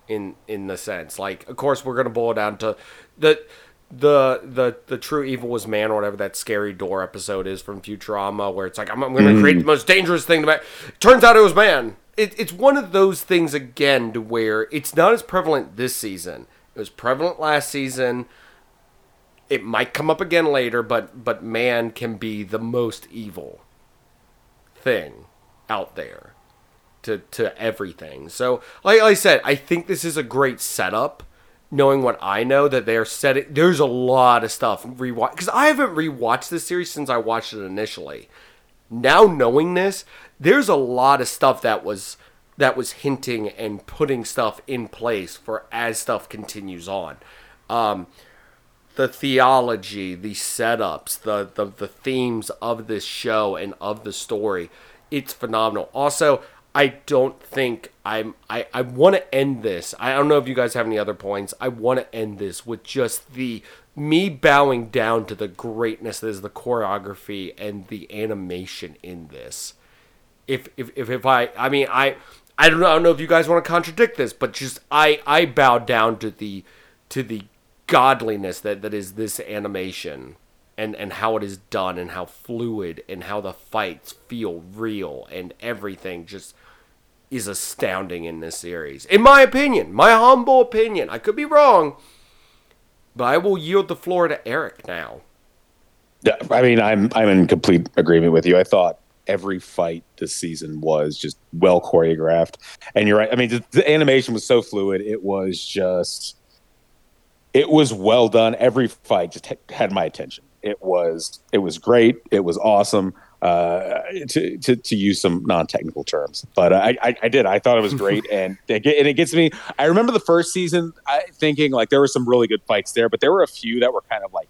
in in the sense. Like, of course, we're going to boil it down to the the the the true evil was man or whatever that scary door episode is from Futurama where it's like I'm, I'm going to mm-hmm. create the most dangerous thing to man. Turns out it was man. It, it's one of those things again to where it's not as prevalent this season. It was prevalent last season it might come up again later, but but man can be the most evil thing out there. to to everything. So, like, I said, I think this is a great setup. Knowing what I know, that they're setting, there's a lot of stuff rewatch because I haven't rewatched this series since I watched it initially. Now knowing this, there's a lot of stuff that was that was hinting and putting stuff in place for as stuff continues on. Um, the theology, the setups, the, the the themes of this show and of the story, it's phenomenal. Also, I don't think I'm I, I want to end this. I don't know if you guys have any other points. I want to end this with just the me bowing down to the greatness that is the choreography and the animation in this. If if if, if I I mean I I don't know I don't know if you guys want to contradict this, but just I I bow down to the to the godliness that, that is this animation and, and how it is done and how fluid and how the fights feel real and everything just is astounding in this series. In my opinion, my humble opinion. I could be wrong, but I will yield the floor to Aric now. Yeah, I mean, I'm I'm in complete agreement with you. I thought every fight this season was just well choreographed, and you're right. I mean, the, the animation was so fluid. It was just, it was well done. Every fight just had my attention. It was it was great. It was awesome. Uh, to, to to use some non-technical terms, but I, I, I did. I thought it was great, and it, and it gets me. I remember the first season, I, thinking like there were some really good fights there, but there were a few that were kind of like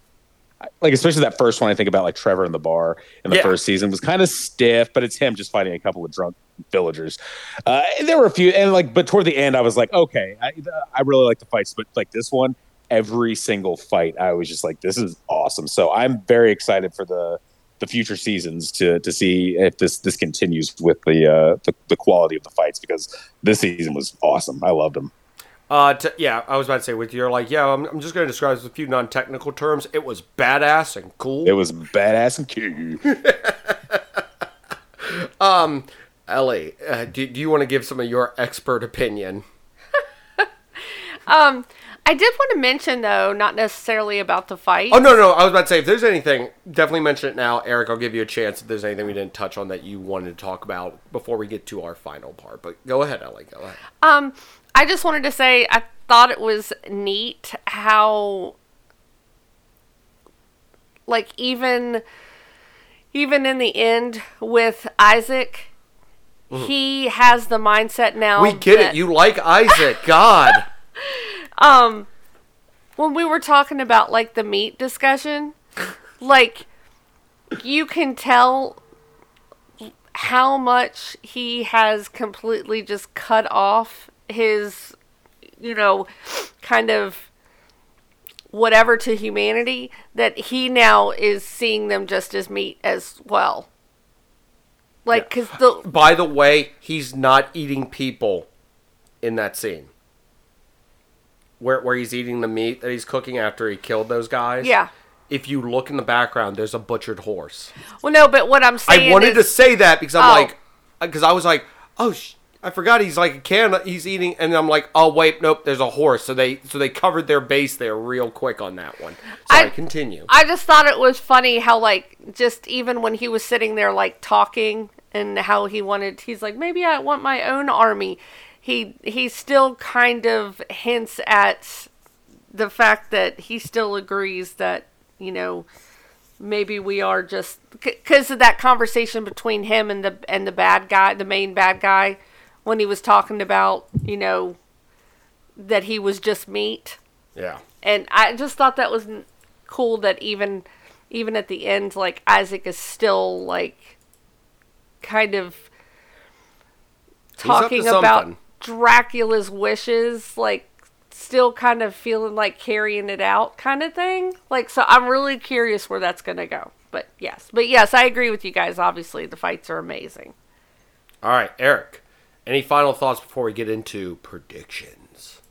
like especially that first one I think about like Trevor in the bar in the Yeah. first season was kind of stiff, but it's him just fighting a couple of drunk villagers. Uh, there were a few, and like, but toward the end I was like, okay, I, I really like the fights, but like this one, every single fight I was just like, this is awesome. So I'm very excited for the the future seasons to to see if this this continues with the uh the, the quality of the fights because this season was awesome. I loved them. Uh, to, yeah, I was about to say with you're like, yeah, I'm, I'm just going to describe this a few non-technical terms. It was badass and cool. It was badass and cute. Um, Ellie, uh, do, do you want to give some of your expert opinion? Um, I did want to mention though, not necessarily about the fight. Oh no, no, I was about to say if there's anything, definitely mention it now. Aric, I'll give you a chance if there's anything we didn't touch on that you wanted to talk about before we get to our final part. But go ahead, Ellie. Go ahead. Um, I just wanted to say I thought it was neat how, like, even even in the end with Isaac, he has the mindset now. Mm-hmm. We get that- it. You like Isaac. God. um when we were talking about like the meat discussion like you can tell how much he has completely just cut off his you know kind of whatever to humanity that he now is seeing them just as meat as well like because the By the way, he's not eating people in that scene. Where, where he's eating the meat that he's cooking after he killed those guys. yeah If you look in the background, there's a butchered horse. well no but what i'm saying I wanted is, to say that because I'm Oh. like, uh, because I was like, oh, sh- I forgot he's like a can. He's eating, and I'm like, oh wait, nope, there's a horse. So they so they covered their base there real quick on that one. Sorry, I- continue. I just thought it was funny how like just even when he was sitting there like talking and how he wanted he's like maybe I want my own army. He he still kind of hints at the fact that he still agrees that, you know, maybe we are just cuz of that conversation between him and the and the bad guy, the main bad guy when he was talking about, you know, that he was just meat yeah. and I just thought that was cool that even even at the end like Isaac is still like kind of talking about something. Dracula's wishes like still kind of feeling like carrying it out kind of thing like so I'm really curious where that's going to go but yes but yes I agree with you guys obviously the fights are amazing All right, Aric. Any final thoughts before we get into predictions?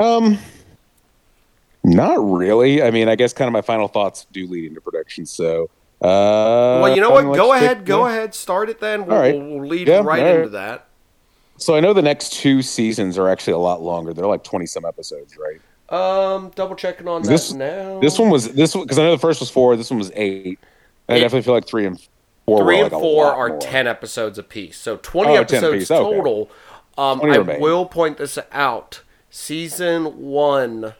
Um, not really. I mean, I guess kind of my final thoughts do lead into predictions. So, uh, Well, you know what? Go ahead. Go ahead. Start it then. We'll, All right. we'll, we'll lead Yeah, right all right. into that. So I know the next two seasons are actually a lot longer. They're like twenty some episodes, right? Um, double checking on This- that now. This one was this one because I know the first was four. This one was eight. I It- definitely feel like three and Four three like, and a four are more. ten episodes apiece. So twenty Oh, 10 episodes apiece, okay. total. Um, 20 I remain. will point this out. Season one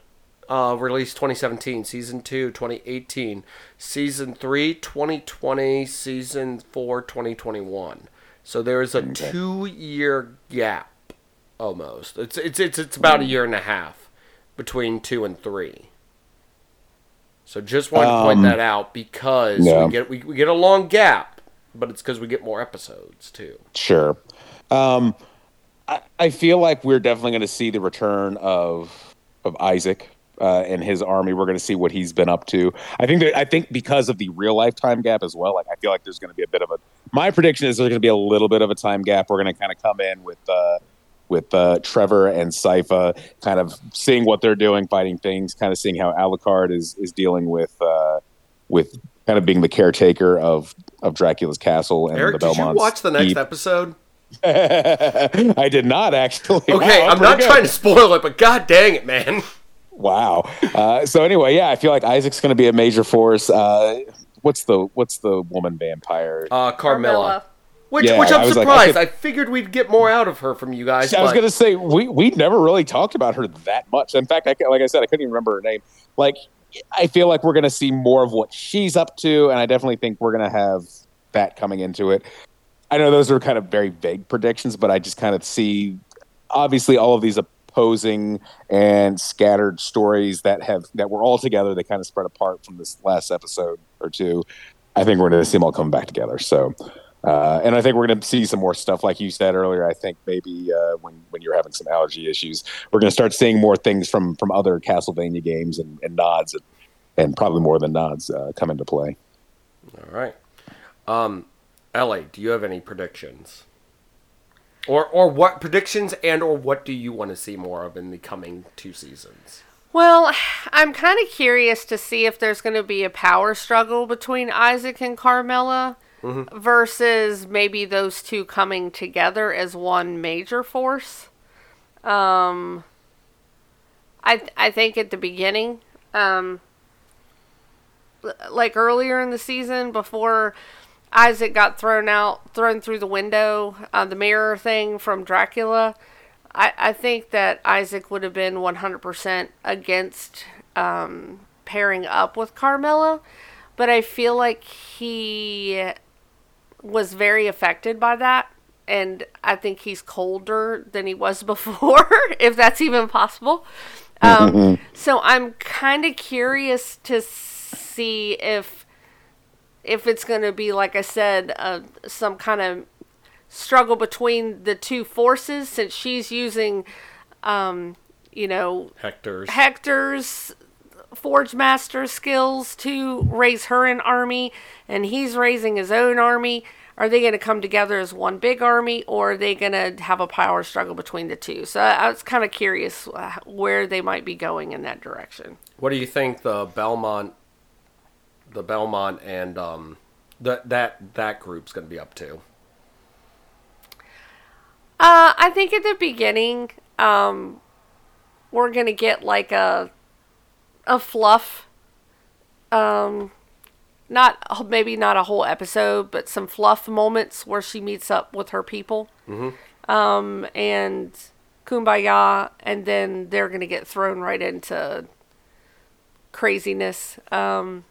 uh, released 2017. Season two 2018. Season three 2020. Season four 2021. So there is a two year gap almost. It's it's it's it's about Hmm. a year and a half between two and three. So just wanted to point Um, that out because yeah. we get we, we get a long gap, but it's because we get more episodes too. Sure. Um, I, I feel like we're definitely going to see the return of of Isaac uh, and his army. We're going to see what he's been up to. I think that I think because of the real life time gap as well. Like I feel like there's going to be a bit of a. My prediction is there's going to be a little bit of a time gap. We're going to kind of come in with. Uh, with uh, Trevor and Sypha, kind of seeing what they're doing, fighting things, kind of seeing how Alucard is is dealing with uh, with kind of being the caretaker of of Dracula's castle and Aric, the did you Belmonts. watch the next episode? I did not actually. Okay, Wow, I'm not good. trying to spoil it, but god dang it, man. Wow. Uh, so anyway, yeah, I feel like Isaac's going to be a major force. Uh, what's the what's the woman vampire? Uh, Carmilla. Which, Yeah, which I I'm was like, I surprised. could- I figured we'd get more out of her from you guys. I was going to say we we never really talked about her that much. In fact, I, like I said, I couldn't even remember her name. Like, I feel like we're going to see more of what she's up to, and I definitely think we're going to have that coming into it. I know those are kind of very vague predictions, but I just kind of see obviously all of these opposing and scattered stories that have that were all together. They kind of spread apart from this last episode or two. I think we're going to see them all come back together. So. Uh, and I think we're going to see some more stuff, like you said earlier. I think maybe uh, when when you're having some allergy issues, we're going to start seeing more things from from other Castlevania games and, and nods, and, and probably more than nods uh, come into play. All right. Um, Ellie, do you have any predictions? Or or what predictions and or what do you want to see more of in the coming two seasons? Well, I'm kind of curious to see if there's going to be a power struggle between Isaac and Carmilla versus maybe those two coming together as one major force. Um, I th- I think at the beginning, um, like earlier in the season before Isaac got thrown out, thrown through the window, uh, the mirror thing from Dracula. I, I think that Isaac would have been 100% against um, pairing up with Carmilla, but I feel like he was very affected by that. And I think he's colder than he was before, if that's even possible. Um, so I'm kind of curious to see if if it's going to be like I said, uh, some kind of struggle between the two forces, since she's using, um, you know, Hector's. Hector's Forge Master skills to raise her an army, and he's raising his own army. Are they going to come together as one big army, or are they going to have a power struggle between the two? So I I was kind of curious uh, where they might be going in that direction. What do you think the Belmont, the Belmont and um, that that that group's going to be up to? Uh, I think at the beginning, um, we're gonna get like a a fluff, um, not maybe not a whole episode, but some fluff moments where she meets up with her people, um, and kumbaya, and then they're gonna get thrown right into craziness. Um,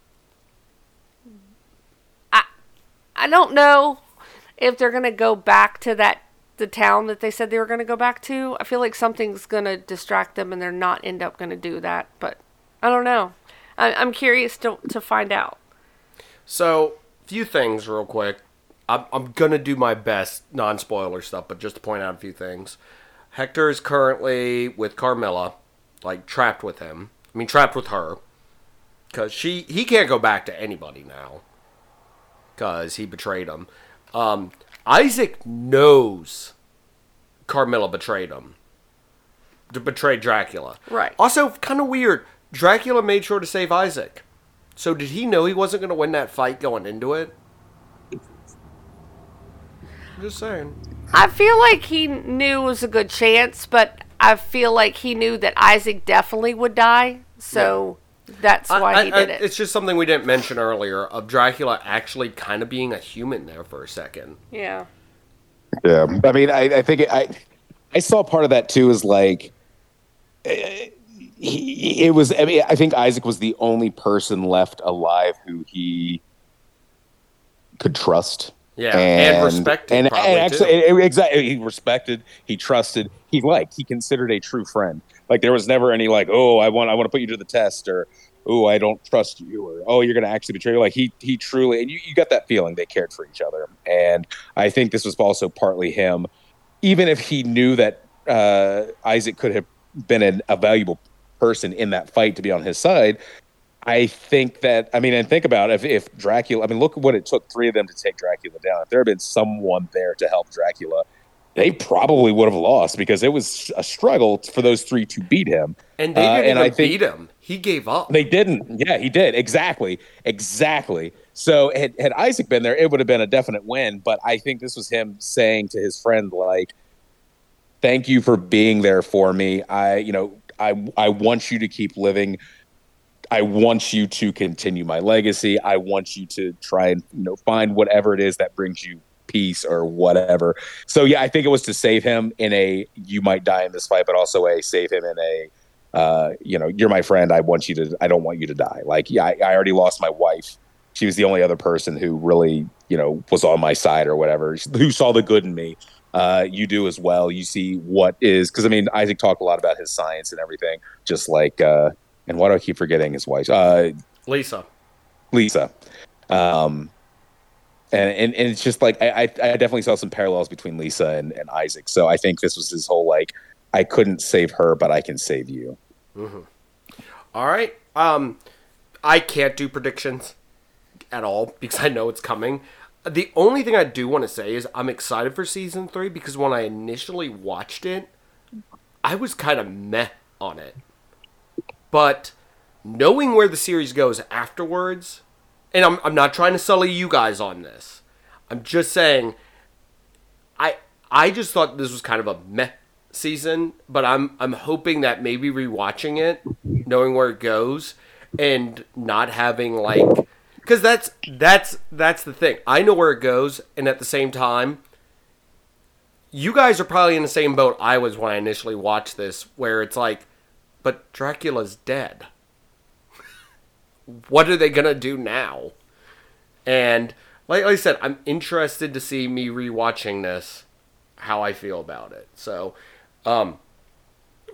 I I don't know if they're gonna go back to that the town that they said they were gonna go back to. I feel like something's gonna distract them, and they're not end up gonna do that. But I don't know. I, I'm curious to to find out. So, few things real quick. I'm, I'm gonna do my best non-spoiler stuff, but just to point out a few things. Hector is currently with Carmilla, like trapped with him. I mean, trapped with her, because she he can't go back to anybody now, because he betrayed him. Um, Isaac knows Carmilla betrayed him, to betray Dracula. Right. Also, kind of weird. Dracula made sure to save Isaac. So did he know he wasn't going to win that fight going into it? Just saying. I feel like he knew it was a good chance, but I feel like he knew that Isaac definitely would die. So that's why I- he I- did it. It's just something we didn't mention earlier of Dracula actually kind of being a human there for a second. yeah. Yeah, I mean, I, I think it, I I saw part of that too. Is like eh, he, it was. I mean, I think Isaac was the only person left alive who he could trust. Yeah, and respected, and, and actually, exactly, he respected, he trusted, he liked, he considered a true friend. Like there was never any like, oh, I want, I want to put you to the test, or oh, I don't trust you, or oh, you're going to actually betray. you. Like he, he truly, and you, you got that feeling they cared for each other, and I think this was also partly him, even if he knew that uh, Isaac could have been an, a valuable person in that fight to be on his side. I think that I mean, and think about if if Dracula. I mean, look what it took three of them to take Dracula down. If there had been someone there to help Dracula, they probably would have lost because it was a struggle for those three to beat him. And they Uh, didn't and even I think- beat him. He gave up. They didn't. Yeah, he did. Exactly. Exactly. So had, had Isaac been there, it would have been a definite win. But I think this was him saying to his friend, like, thank you for being there for me. I, you know, I, I want you to keep living. I want you to continue my legacy. I want you to try and, you know, find whatever it is that brings you peace or whatever. So yeah, I think it was to save him in a you might die in this fight, but also a save him in a uh, you know, you're my friend. I want you to. I don't want you to die. Like, yeah, I, I already lost my wife. She was the only other person who really, you know, was on my side or whatever. Who saw the good in me. Uh, you do as well. You see what is because I mean, Isaac talked a lot about his science and everything. Just like, uh, and why do I keep forgetting his wife? Uh, Lisa. Lisa. Um, and, and, and it's just like I, I, definitely saw some parallels between Lisa and, and Isaac. So I think this was his whole like I couldn't save her, but I can save you. All right. Um, I can't do predictions at all because I know it's coming. The only thing I do want to say is I'm excited for season three because when I initially watched it, I was kind of meh on it. But knowing where the series goes afterwards, and I'm, I'm not trying to sully you guys on this. I'm just saying, I I just thought this was kind of a meh season, but I'm I'm hoping that maybe rewatching it, knowing where it goes, and not having like, because that's that's that's the thing. I know where it goes, and at the same time, you guys are probably in the same boat I was when I initially watched this, where it's like, but Dracula's dead. What are they gonna do now? And like, like I said, I'm interested to see me rewatching this, how I feel about it. So, um,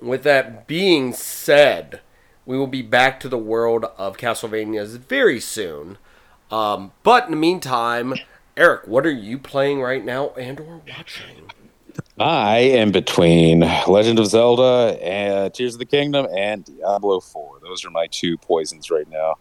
with that being said, we will be back to the world of Castlevanias very soon. Um, but in the meantime, Aric, what are you playing right now and or watching? I am between Legend of Zelda and Tears of the Kingdom and Diablo 4. Those are my two poisons right now.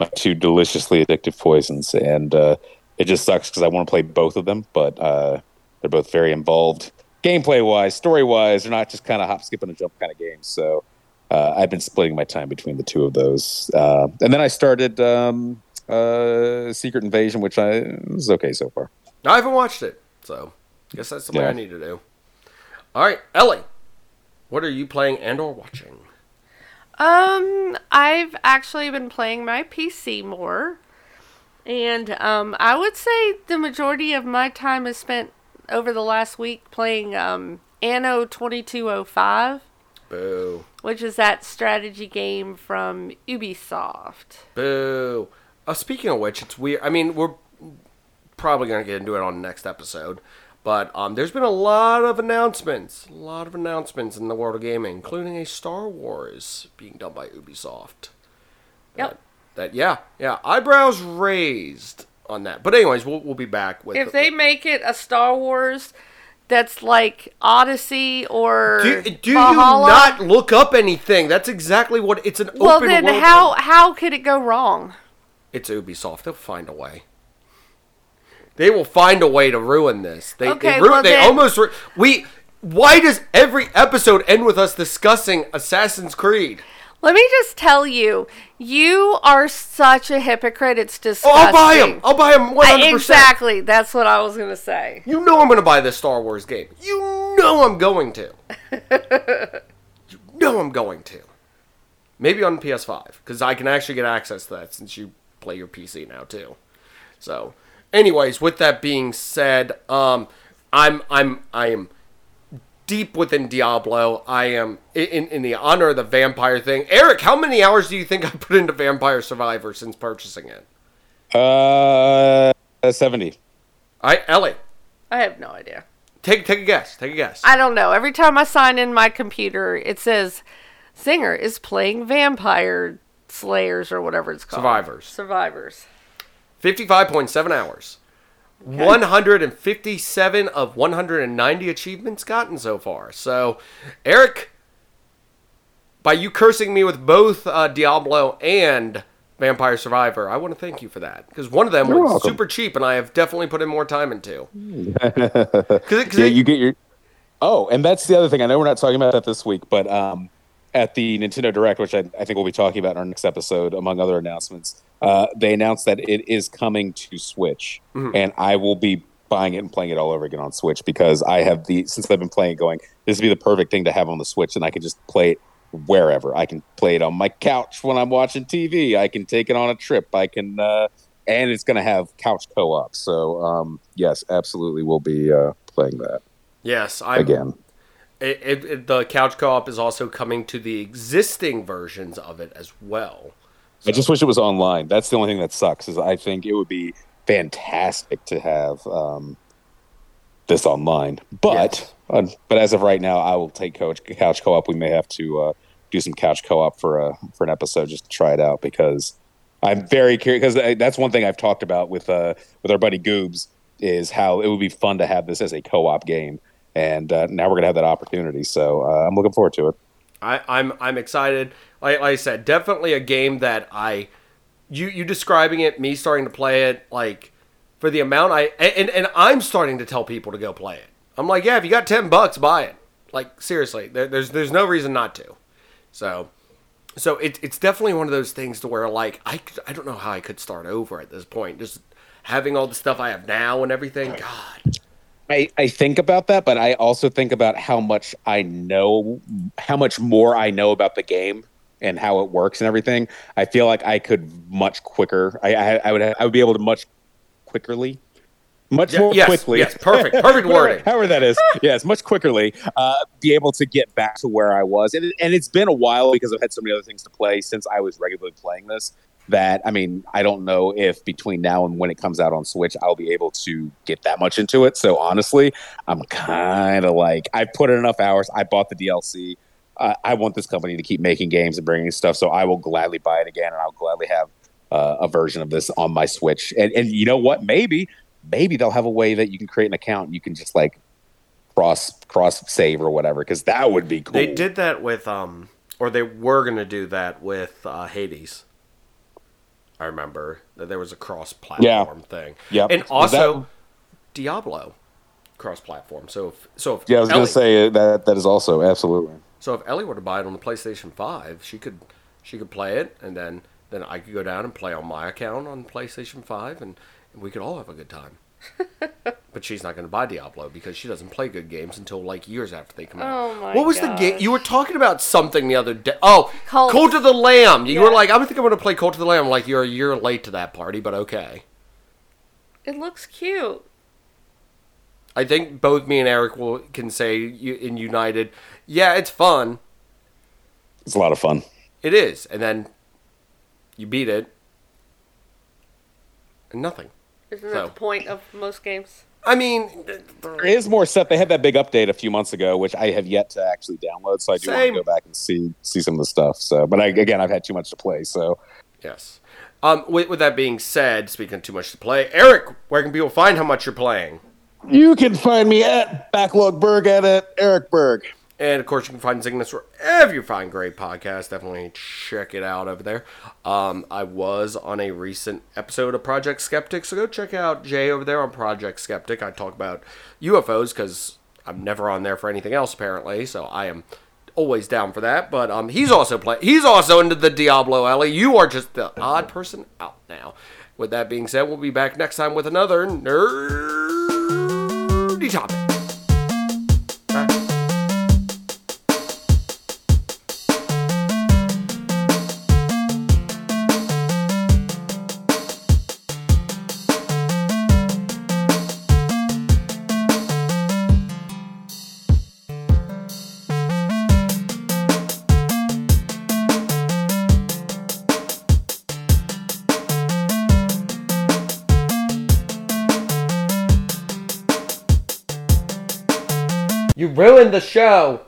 My two deliciously addictive poisons. And uh, it just sucks because I want to play both of them, but uh, they're both very involved gameplay wise, story wise. They're not just kind of hop, skip, and a jump kind of games. So uh, I've been splitting my time between the two of those. Uh, and then I started um, uh, Secret Invasion, which I was okay so far. I haven't watched it, so I guess that's something Yeah. I need to do. All right, Ellie, what are you playing and or watching? Um, I've actually been playing my PC more, and um, I would say the majority of my time is spent over the last week playing um Anno twenty two oh five, Boo, which is that strategy game from Ubisoft. boo. Uh, speaking of which, it's weird. I mean, we're probably gonna get into it on the next episode, but um, there's been a lot of announcements, a lot of announcements in the world of gaming, including a Star Wars being done by Ubisoft. Yep. That yeah, yeah, eyebrows raised on that. But anyways, we'll we'll be back with If they make it a Star Wars that's like Odyssey or Do, do you not look up anything? That's exactly what it's an well open then how how could it go wrong? It's Ubisoft. They'll find a way. They will find a way to ruin this. They Okay, they, well they then- almost ru- we. Why does every episode end with us discussing Assassin's Creed? Let me just tell you, you are such a hypocrite. It's Oh, disgusting. I'll buy them. I'll buy them one hundred percent. exactly. That's what I was gonna say. You know I'm going to buy this Star Wars game. You know I'm going to. you know I'm going to. maybe on PS5 because I can actually get access to that since you play your PC now too. So, anyways, with that being said, um, I'm I'm I am deep within Diablo. I am in in the honor of the vampire thing. Aric, how many hours do you think I put into Vampire Survivor since purchasing it? Uh, seventy. All right, Ellie, I have no idea. take take a guess. Take a guess. I don't know. Every time I sign in my computer, it says Zenger is playing Vampire Slayers or whatever it's called. Survivors. Survivors. Fifty-five point seven hours. One hundred and fifty-seven of one hundred and ninety achievements gotten so far. So, Aric, by you cursing me with both uh, Diablo and Vampire Survivor, I want to thank you for that because one of them You're was welcome. super cheap, and I have definitely put in more time into. Cause it, 'cause Yeah, it- you get your. Oh, and that's the other thing. I know we're not talking about that this week, but um, at the Nintendo Direct, which I, I think we'll be talking about in our next episode, among other announcements, uh, they announced that it is coming to Switch, and I will be buying it and playing it all over again on Switch because I have the since I've been playing, going this would be the perfect thing to have on the Switch, and I can just play it wherever. I can play it on my couch when I'm watching TV. I can take it on a trip. I can. Uh, and it's going to have couch co-op. So um, yes, absolutely, we'll be uh, playing that yes, I'm again. It, it, it, the couch co-op is also coming to the existing versions of it as well. I just wish it was online. That's the only thing that sucks. Is I think it would be fantastic to have um, this online, but uh, but as of right now, I will take couch couch co-op. We may have to uh, do some couch co-op for a for an episode just to try it out because I'm very curious because that's one thing I've talked about with uh, with our buddy Goobs is how it would be fun to have this as a co-op game, and uh, now we're gonna have that opportunity. So uh, I'm looking forward to it. I, I'm I'm excited. Like, like I said, definitely a game that I you you describing it, me starting to play it, like for the amount I and and I'm starting to tell people to go play it. I'm like, yeah, if you got ten bucks, buy it. Like seriously, there, there's there's no reason not to. So so it, it's definitely one of those things to where like I I don't know how I could start over at this point. Just having all the stuff I have now and everything. God. I, I think about that, but I also think about how much I know, how much more I know about the game and how it works and everything. I feel like I could much quicker. I I, I would I would be able to much quickly, much more yes, quickly. yes, perfect, perfect wording. However that is, yes, much quickly. Uh, be able to get back to where I was, and and it's been a while because I've had so many other things to play since I was regularly playing this. That I mean, I don't know if between now and when it comes out on Switch, I'll be able to get that much into it. So honestly, I'm kind of like I put in enough hours. I bought the DLC. Uh, I want this company to keep making games and bringing stuff, so I will gladly buy it again, and I'll gladly have uh, a version of this on my Switch. And and you know what? Maybe maybe they'll have a way that you can create an account. And you can just like cross cross save or whatever, because that would be cool. They did that with um or they were gonna do that with uh, Hades. I remember that there was a cross platform thing. Yeah. And also that- Diablo cross platform. So if so if Yeah, I was Ellie, gonna say uh, that that is also absolutely. so if Ellie were to buy it on the PlayStation 5, she could she could play it and then then I could go down and play on my account on PlayStation 5 and, and we could all have a good time. but she's not going to buy Diablo because she doesn't play good games until like years after they come out. Oh my What was the game? You were talking about something the other day. Oh, Cult. Cult, of the Lamb. You were like, I think I'm going to play Cult of the Lamb. Like, you're a year late to that party, but okay. It looks cute. I think both me and Aric will can say in United, yeah, it's fun. It's a lot of fun. It is, and then you beat it, and nothing. Isn't So- that the point of most games? I mean, There is more stuff. They had that big update a few months ago, which I have yet to actually download. So I do want to go back and see see some of the stuff. So, but I, again, I've had too much to play. So, yes. Um, with, with that being said, speaking of too much to play, Aric, where can people find how much you're playing? you can find me at Backlog Berg at, at Aric Berg. And of course, you can find Cygnus wherever you find great podcasts. Definitely check it out over there. Um, I was on a recent episode of Project Skeptic, so go check out Jay over there on Project Skeptic. I talk about UFOs because I'm never on there for anything else apparently, so I am always down for that. But um, he's also play. He's also into the Diablo Ellie. You are just the odd person out now. With that being said, we'll be back next time with another nerdy topic. The show.